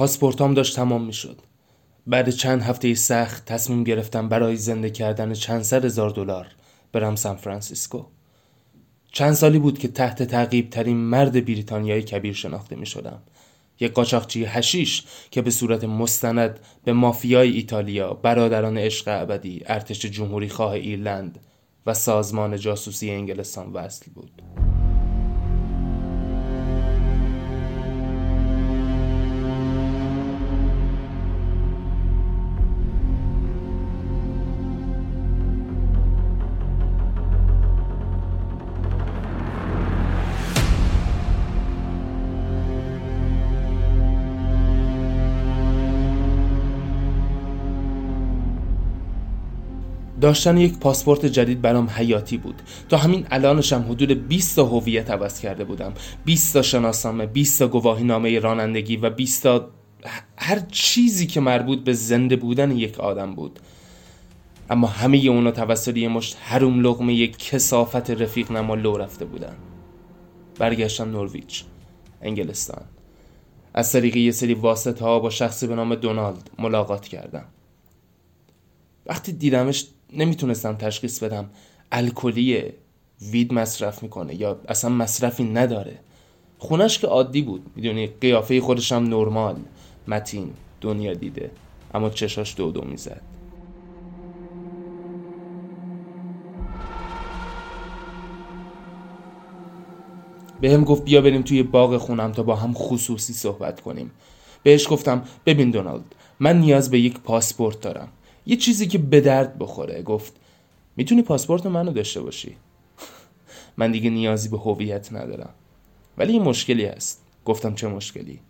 پاسپورتام داشت تمام می‌شد. بعد چند هفته سخت تصمیم گرفتم برای زنده کردن چند صد هزار دلار برم سان فرانسیسکو. چند سالی بود که تحت تعقیب ترین مرد بریتانیای کبیر شناخته می شدم یک قاچاقچی هشیش که به صورت مستند به مافیای ایتالیا برادران عشق ابدی ارتش جمهوری خواه ایرلند و سازمان جاسوسی انگلستان وصل بود. داشتن یک پاسپورت جدید برام حیاتی بود. تا همین الانشم حدود 20 تا هویت عوض کرده بودم. 20 تا شناسنامه 20 تا گواهینامه رانندگی و 20 تا هر چیزی که مربوط به زنده بودن یک آدم بود. اما همه اونا توسط یه مشت هروم لغمه یک کسافت رفیق نما لو رفته بودن. برگشتم نورویج انگلستان. از طریق یه سری واسطه ها با شخصی به نام دونالد ملاقات کردم. وقتی دیدمش نمی‌تونستم تشخیص بدم الکلی وید مصرف می‌کنه یا اصلا مصرفی نداره. خونش که عادی بود می‌دونی؟ قیافه خودش هم نرمال متین دنیا دیده اما چشاش دو دو می‌زد. به هم گفت بیا بریم توی باغ خونم تا با هم خصوصی صحبت کنیم. بهش گفتم ببین دونالد من نیاز به یک پاسپورت دارم. یه چیزی که به درد بخوره. گفت می‌تونی پاسپورت منو داشته باشی؟ من دیگه نیازی به هویت ندارم. ولی یه مشکلی هست. گفتم چه مشکلی؟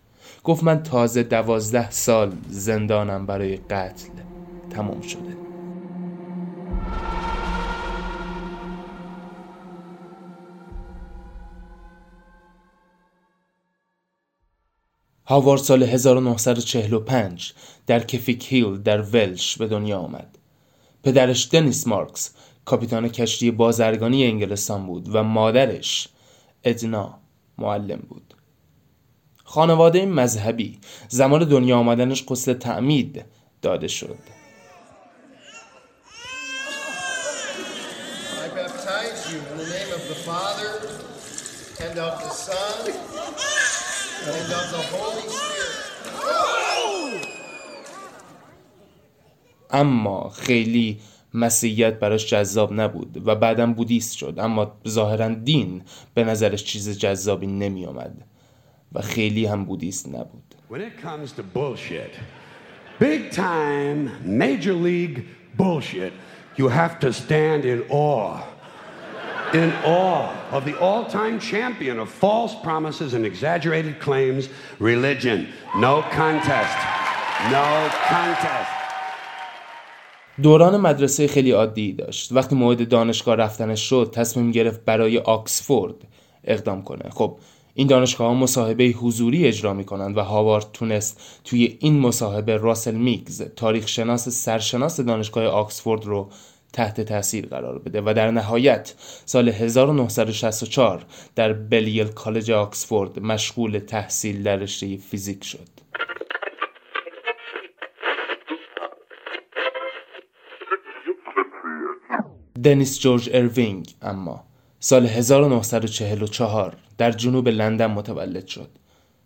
گفت من تازه دوازده سال زندانم برای قتل تمام شده. هاوارد سال 1945 در کفیک هیل در ولش به دنیا آمد. پدرش دنیس مارکس کاپیتان کشتی بازرگانی انگلستان بود و مادرش ادنا معلم بود. خانواده مذهبی زمان دنیا آمدنش قسل تعمید داده شد. اما خیلی مسیحیت براش جذاب نبود و بعدا بودیست شد اما ظاهرا دین به نظرش چیز جذابی نمی آمد و خیلی هم بودیست نبود When it comes to bullshit, big time, major league bullshit, you have to stand in awe. In awe of the all time champion of false promises and exaggerated claims, religion. No contest. No contest. دوران مدرسه خیلی عادی داشت وقتی موعد دانشگاه رفتنش شد تصمیم گرفت برای آکسفورد اقدام کنه خب این دانشگاه ها مصاحبه حضوری اجرا می کنند و هاوارد تونست توی این مصاحبه راسل میگز تاریخ شناس سرشناس دانشگاه آکسفورد رو تحت تاثیر قرار بده و در نهایت سال 1964 در بلیل کالج آکسفورد مشغول تحصیل در رشته فیزیک شد دنیس جورج اروینگ اما سال 1944 در جنوب لندن متولد شد.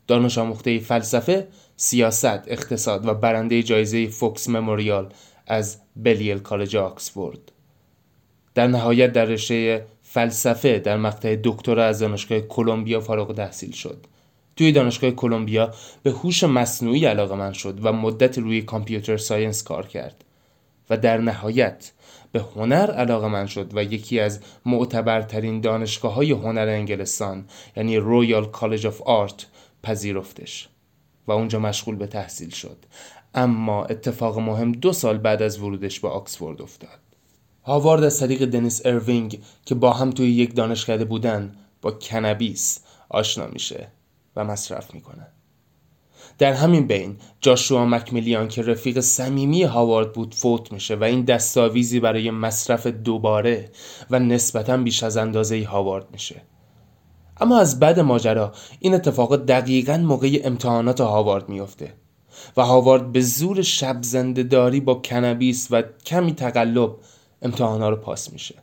دانش آموخته فلسفه، سیاست، اقتصاد و برنده جایزه فوکس مموریال از بلیل کالج آکسفورد. در نهایت در رشته فلسفه در مقطع دکترا از دانشگاه کلمبیا فارغ التحصیل شد. توی دانشگاه کلمبیا به هوش مصنوعی علاقمند شد و مدت روی computer science کار کرد و در نهایت به هنر علاقمند شد و یکی از معتبرترین دانشگاه های هنر انگلستان یعنی رویال کالج آف آرت پذیرفتش و اونجا مشغول به تحصیل شد اما اتفاق مهم دو سال بعد از ورودش به آکسفورد افتاد. هاوارد از طریق دنیس اروینگ که با هم توی یک دانشکده بودن با کنبیس آشنا میشه و مصرف می‌کنه. در همین بین جاشوا مکمیلیان که رفیق صمیمی هاوارد بود فوت میشه و این دستاویزی برای مصرف دوباره و نسبتا بیش از اندازه هاوارد میشه. اما از بعد ماجرا این اتفاق دقیقا موقع امتحانات هاوارد میفته و هاوارد به زور شب داری با کنبیس و کمی تقلب امتحانا رو پاس میشه.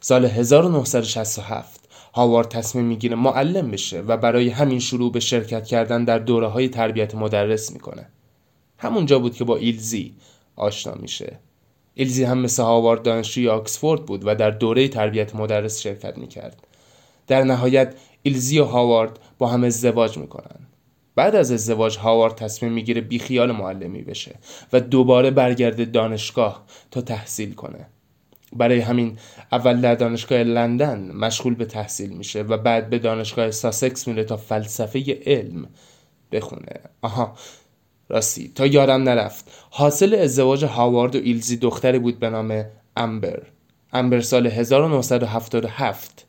سال 1967 هاوارد تصمیم می‌گیره معلم بشه و برای همین شروع به شرکت کردن در دوره های تربیت مدرس می‌کنه. همونجا بود که با ایلزی آشنا میشه. ایلزی هم مثل هاوارد دانشجوی آکسفورد بود و در دوره تربیت مدرس شرکت می‌کرد. در نهایت ایلزی و هاوارد با هم ازدواج می‌کنن. بعد از ازدواج هاوارد تصمیم می‌گیره بیخیال معلمی بشه و دوباره برگرده دانشگاه تا تحصیل کنه. برای همین اول در دانشگاه لندن مشغول به تحصیل میشه و بعد به دانشگاه ساسکس میره تا فلسفه علم بخونه. آها راستی تا یادم نرفت. حاصل ازدواج هاوارد و ایلزی دختری بود به نام امبر. امبر سال 1977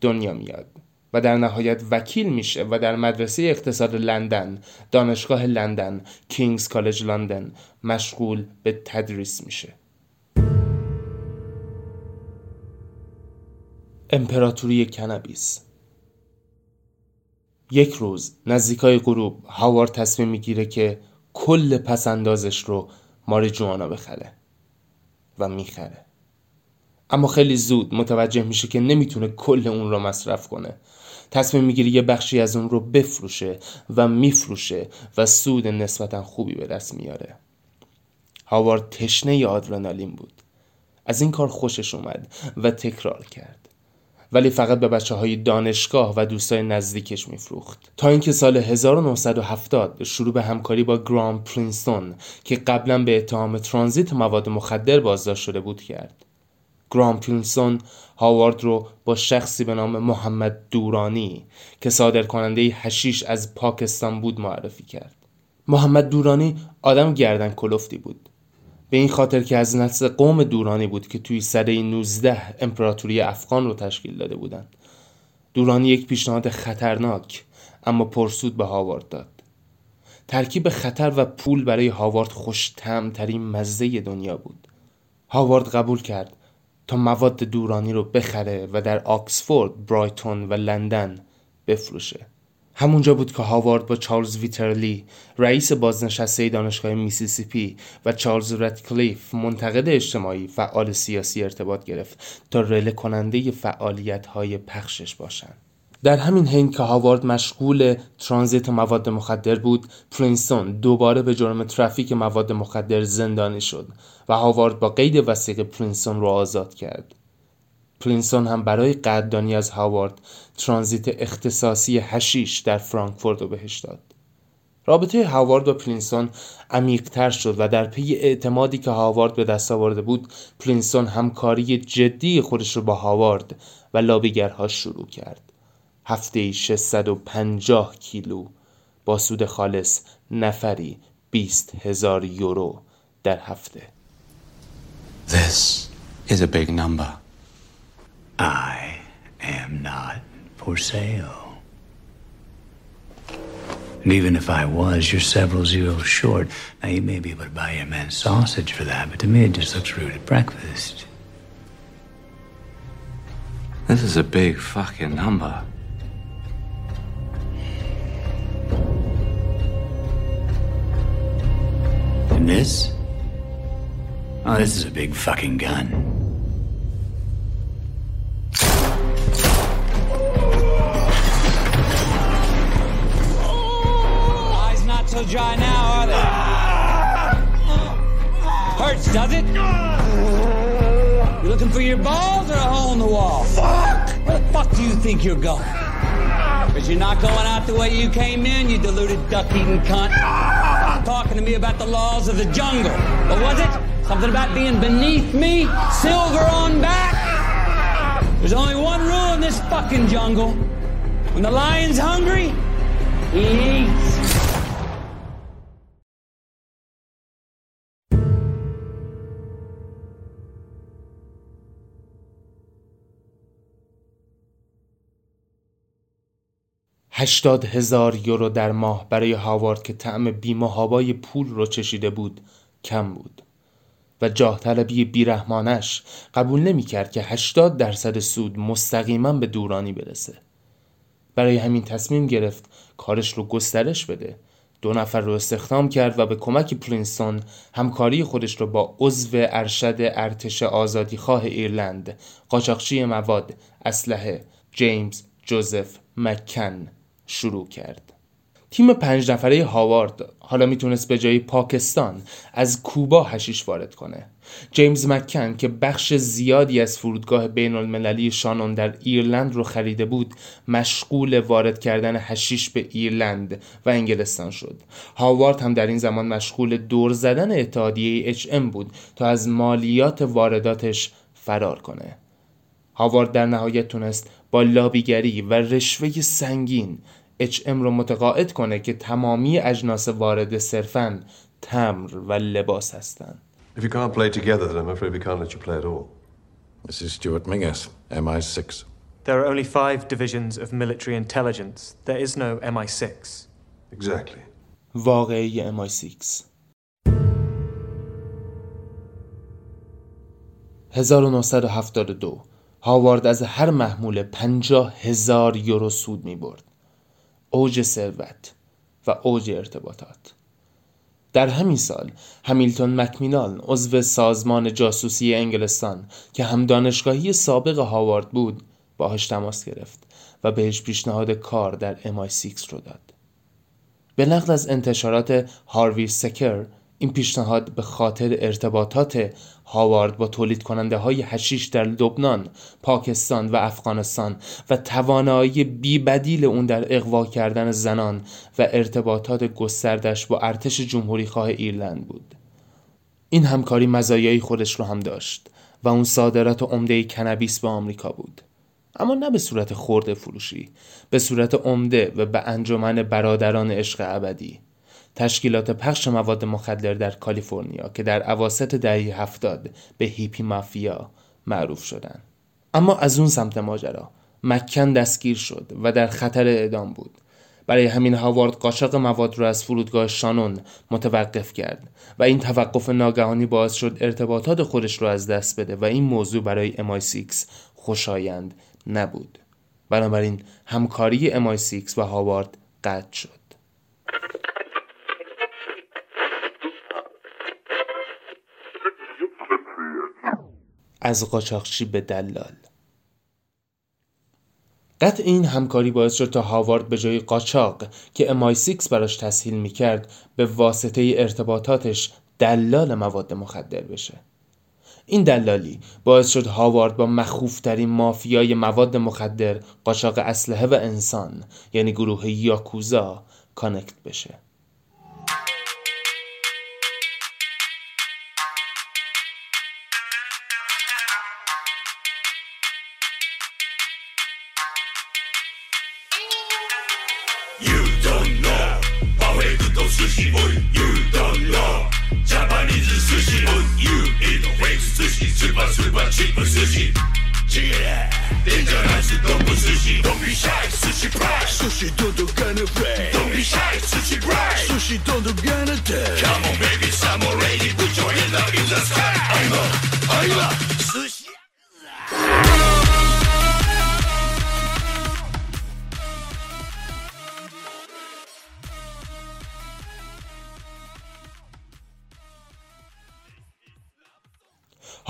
دنیا میاد. و در نهایت وکیل میشه و در مدرسه اقتصاد لندن دانشگاه لندن کینگز کالج لندن مشغول به تدریس میشه. امپراتوری کنبیس یک روز نزدیکای غروب هاوارد تصمیم می‌گیره که کل پس اندازش رو جوانا بخره و می‌خره. اما خیلی زود متوجه میشه که نمی‌تونه کل اون رو مصرف کنه. تصمیم می‌گیره یه بخشی از اون رو بفروشه و میفروشه و سود نسبتا خوبی به دست میاره. هاوارد تشنه آدرنالین بود. از این کار خوشش اومد و تکرار کرد. ولی فقط به بچه های دانشگاه و دوستای نزدیکش میفروخت. تا اینکه سال 1970 شروع به همکاری با گرام پرینستون که قبلا به اتهام ترانزیت مواد مخدر بازداشت شده بود کرد. گرام پرینستون هاوارد رو با شخصی به نام محمد دورانی که صادر کننده هشیش از پاکستان بود معرفی کرد محمد دورانی آدم گردن کلفتی بود به این خاطر که از نسل قوم دورانی بود که توی سده 19 امپراتوری افغان رو تشکیل داده بودند. دورانی یک پیشنهاد خطرناک اما پرسود به هاوارد داد. ترکیب خطر و پول برای هاوارد خوش ترین مزه دنیا بود. هاوارد قبول کرد تا مواد دورانی رو بخره و در آکسفورد، برایتون و لندن بفروشه. همونجا بود که هاوارد با چارلز ویترلی رئیس بازنشسته دانشگاه میسیسیپی و چارلز ردکلیف منتقد اجتماعی فعال سیاسی ارتباط گرفت تا رله کننده فعالیت های پخشش باشند. در همین حین که هاوارد مشغول ترانزیت مواد مخدر بود پرینستون دوباره به جرم ترافیک مواد مخدر زندانی شد و هاوارد با قید وثیقه پرینستون رو آزاد کرد پرینسون هم برای قدردانی از هاوارد ترانزیت اختصاصی هشیش در فرانکفورت رو بهش داد. رابطه هاوارد و پرینسون عمیقتر شد و در پی اعتمادی که هاوارد به دست آورده بود پرینسون همکاری جدی خودش رو با هاوارد و لابیگرها شروع کرد. هفته 650 کیلو با سود خالص نفری 20 هزار یورو در هفته. This is a big number. I am not for sale. And even if I was, you're several zeros short. Now, you may be able to buy your man sausage for that, but to me it just looks rude at breakfast. This is a big fucking number. And this? Oh, this is a big fucking gun. Eyes not so dry now, are they? Hurts, does it? You looking for your balls or a hole in the wall? Fuck! Where the fuck do you think you're going? Because you're not going out the way you came in, you deluded duck-eating cunt. Talking to me about the laws of the jungle. What was it? Something about being beneath me? Silver on back? There's only one rule in this fucking jungle. When the lion's hungry, he eats. هشتاد هزار یورو در ماه برای هاوارد که طعم بیمهابای پول رو چشیده بود کم بود. و جاه طلبی بیرحمانش قبول نمی کرد که 80 درصد سود مستقیما به دورانی برسه. برای همین تصمیم گرفت کارش رو گسترش بده. دو نفر رو استخدام کرد و به کمک پرینستون همکاری خودش رو با عضو ارشد ارتش آزادی خواه ایرلند قاچاقچی مواد اسلحه جیمز جوزف مکن شروع کرد. تیم پنج نفره هاوارد حالا می‌تونست به جای پاکستان از کوبا هشیش وارد کنه. جیمز مکن که بخش زیادی از فرودگاه بین المللی شانون در ایرلند رو خریده بود مشغول وارد کردن هشیش به ایرلند و انگلستان شد. هاوارد هم در این زمان مشغول دور زدن اتحادیه HM بود تا از مالیات وارداتش فرار کنه. هاوارد در نهایت تونست با لابیگری و رشوه سنگین HM رو متقاعد کنه که تمامی اجناس وارد صرفاً تمر و لباس هستند. If you can't play together, then I'm afraid we can't let you play at all. This is Stuart Mingus, MI6. There are only five divisions of military intelligence. There is no MI6. Exactly. واقعی MI6 1972 هاوارد از هر محمول پنجاه هزار یورو سود می برد. اوج ثروت و اوج ارتباطات در همین سال همیلتون مکمینال عضو سازمان جاسوسی انگلستان که هم دانشگاهی سابق هاوارد بود باهاش تماس گرفت و بهش پیشنهاد کار در MI6 رو داد. به نقل از انتشارات هاروی سکر این پیشنهاد به خاطر ارتباطات هاوارد با تولید کننده های هشیش در لبنان، پاکستان و افغانستان و توانایی بیبدیل اون در اقوا کردن زنان و ارتباطات گستردش با ارتش جمهوری خواه ایرلند بود. این همکاری مزایای خودش رو هم داشت و اون صادرات عمده کنبیس به آمریکا بود. اما نه به صورت خورده فروشی به صورت عمده و به انجمن برادران عشق ابدی تشکیلات پخش مواد مخدر در کالیفرنیا که در عواست دهه هفتاد به هیپی مافیا معروف شدند. اما از اون سمت ماجرا مکن دستگیر شد و در خطر اعدام بود. برای همین هاوارد قاچاق مواد را از فرودگاه شانون متوقف کرد و این توقف ناگهانی باعث شد ارتباطات خودش را از دست بده و این موضوع برای MI6 خوشایند نبود. بنابراین همکاری MI6 و هاوارد قطع شد. از قاچاقچی به دلال. قطع این همکاری باعث شد تا هاوارد به جای قاچاق که MI6 براش تسهیل می‌کرد به واسطه ارتباطاتش دلال مواد مخدر بشه. این دلالی باعث شد هاوارد با مخوفترین مافیای مواد مخدر قاچاق اسلحه و انسان یعنی گروه یاکوزا کانکت بشه. 寿司 Oh you don't know Japanese 寿司 Oh you eat fake 寿司スーパースーパーチップ寿司違え Dangerous ドンブ寿司 Don't be shy 寿司 fry 寿司 don't gonna play Don't be shy 寿司 fry 寿司 don't gonna take Come on baby some lady put your hand up in the sky 愛は愛は寿司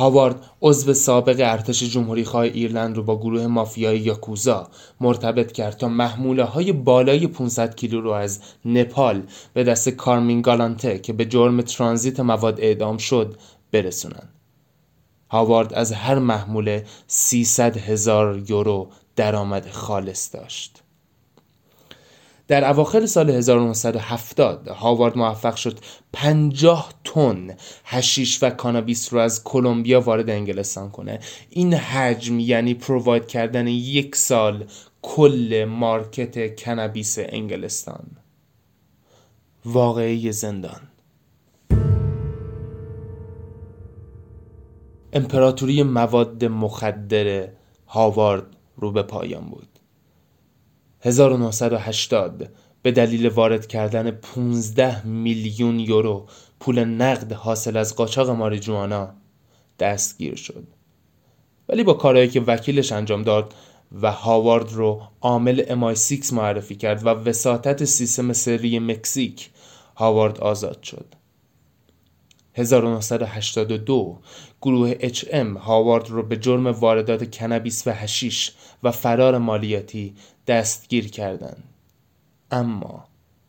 هاوارد عضو سابق ارتش جمهوری خواه ایرلند رو با گروه مافیای یاکوزا مرتبط کرد تا محموله های بالای 500 کیلو رو از نپال به دست کارمین گالانته که به جرم ترانزیت مواد اعدام شد برسونن. هاوارد از هر محموله 300 هزار یورو درآمد خالص داشت. در اواخر سال 1970 هاوارد موفق شد 50 تن هشیش و کانابیس رو از کلمبیا وارد انگلستان کنه. این حجم یعنی پروواید کردن یک سال کل مارکت کنابیس انگلستان. واقعی زندان. امپراتوری مواد مخدر هاوارد رو به پایان بود. 1980 به دلیل وارد کردن 15 میلیون یورو پول نقد حاصل از قاچاق ماریجوانا دستگیر شد. ولی با کارهایی که وکیلش انجام داد و هاوارد رو عامل MI6 معرفی کرد و وساطت سیستم سری مکزیک هاوارد آزاد شد. 1982 گروه HM هاوارد رو به جرم واردات کنبیس و هشیش و فرار مالیاتی دستگیر کردند. اما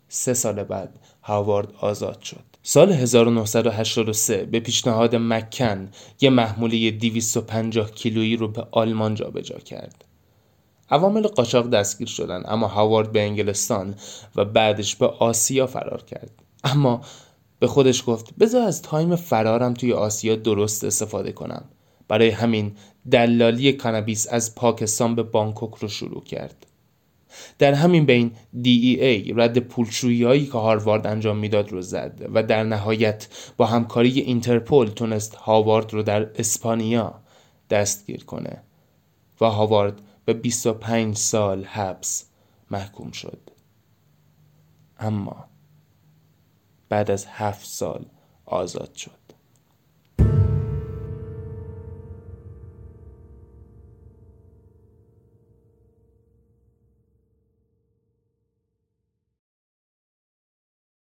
سه سال بعد هاوارد آزاد شد. سال 1983 به پیشنهاد مکن یه محموله 250 کیلویی رو به آلمان جابجا کرد. عوامل قاچاق دستگیر شدن اما هاوارد به انگلستان و بعدش به آسیا فرار کرد. اما به خودش گفت بذار از تایم فرارم توی آسیا درست استفاده کنم. برای همین دلالی کانابیس از پاکستان به بانکوک رو شروع کرد. در همین بین DEA رد پولشویی هایی که هاروارد انجام می‌داد رو زد و در نهایت با همکاری اینترپول تونست هاوارد رو در اسپانیا دستگیر کنه و هاوارد به 25 سال حبس محکوم شد. اما بعد از هفت سال آزاد شد.